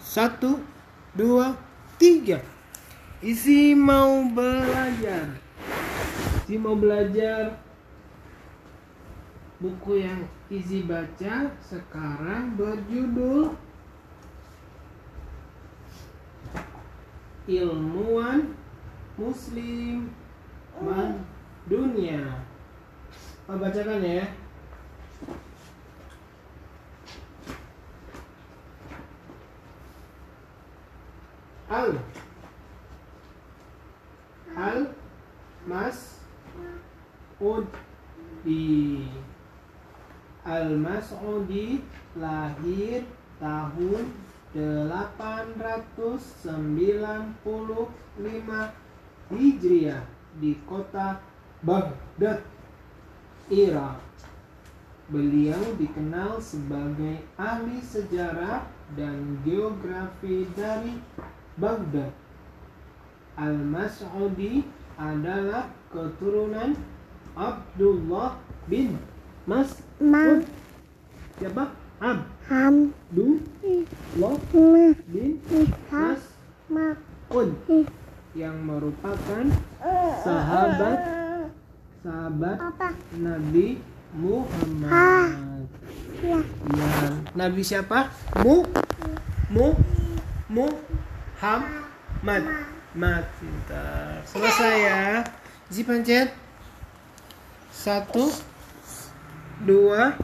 Satu, dua, tiga. Isi mau belajar. Isi mau belajar buku yang Isi baca sekarang berjudul Ilmuwan Muslim Dunia. Oh, bacakan ya. Al Al Mas Udi Al Mas'udi lahir tahun 895 Hijriah di kota Baghdad, Irak. Beliau dikenal sebagai ahli sejarah dan geografi dari Baghdad. Al-Mas'udi adalah keturunan Abdullah bin Mas Ma, siapa? Ab ham, Du Lo ma, bin ha, Mas ma, Un yang merupakan sahabat sahabat apa? Nabi Muhammad. Ya, Ya, Nabi siapa? Mu Mu Muhammad. Mat, pintar. Selesai ya. Isi pencet. Satu, dua,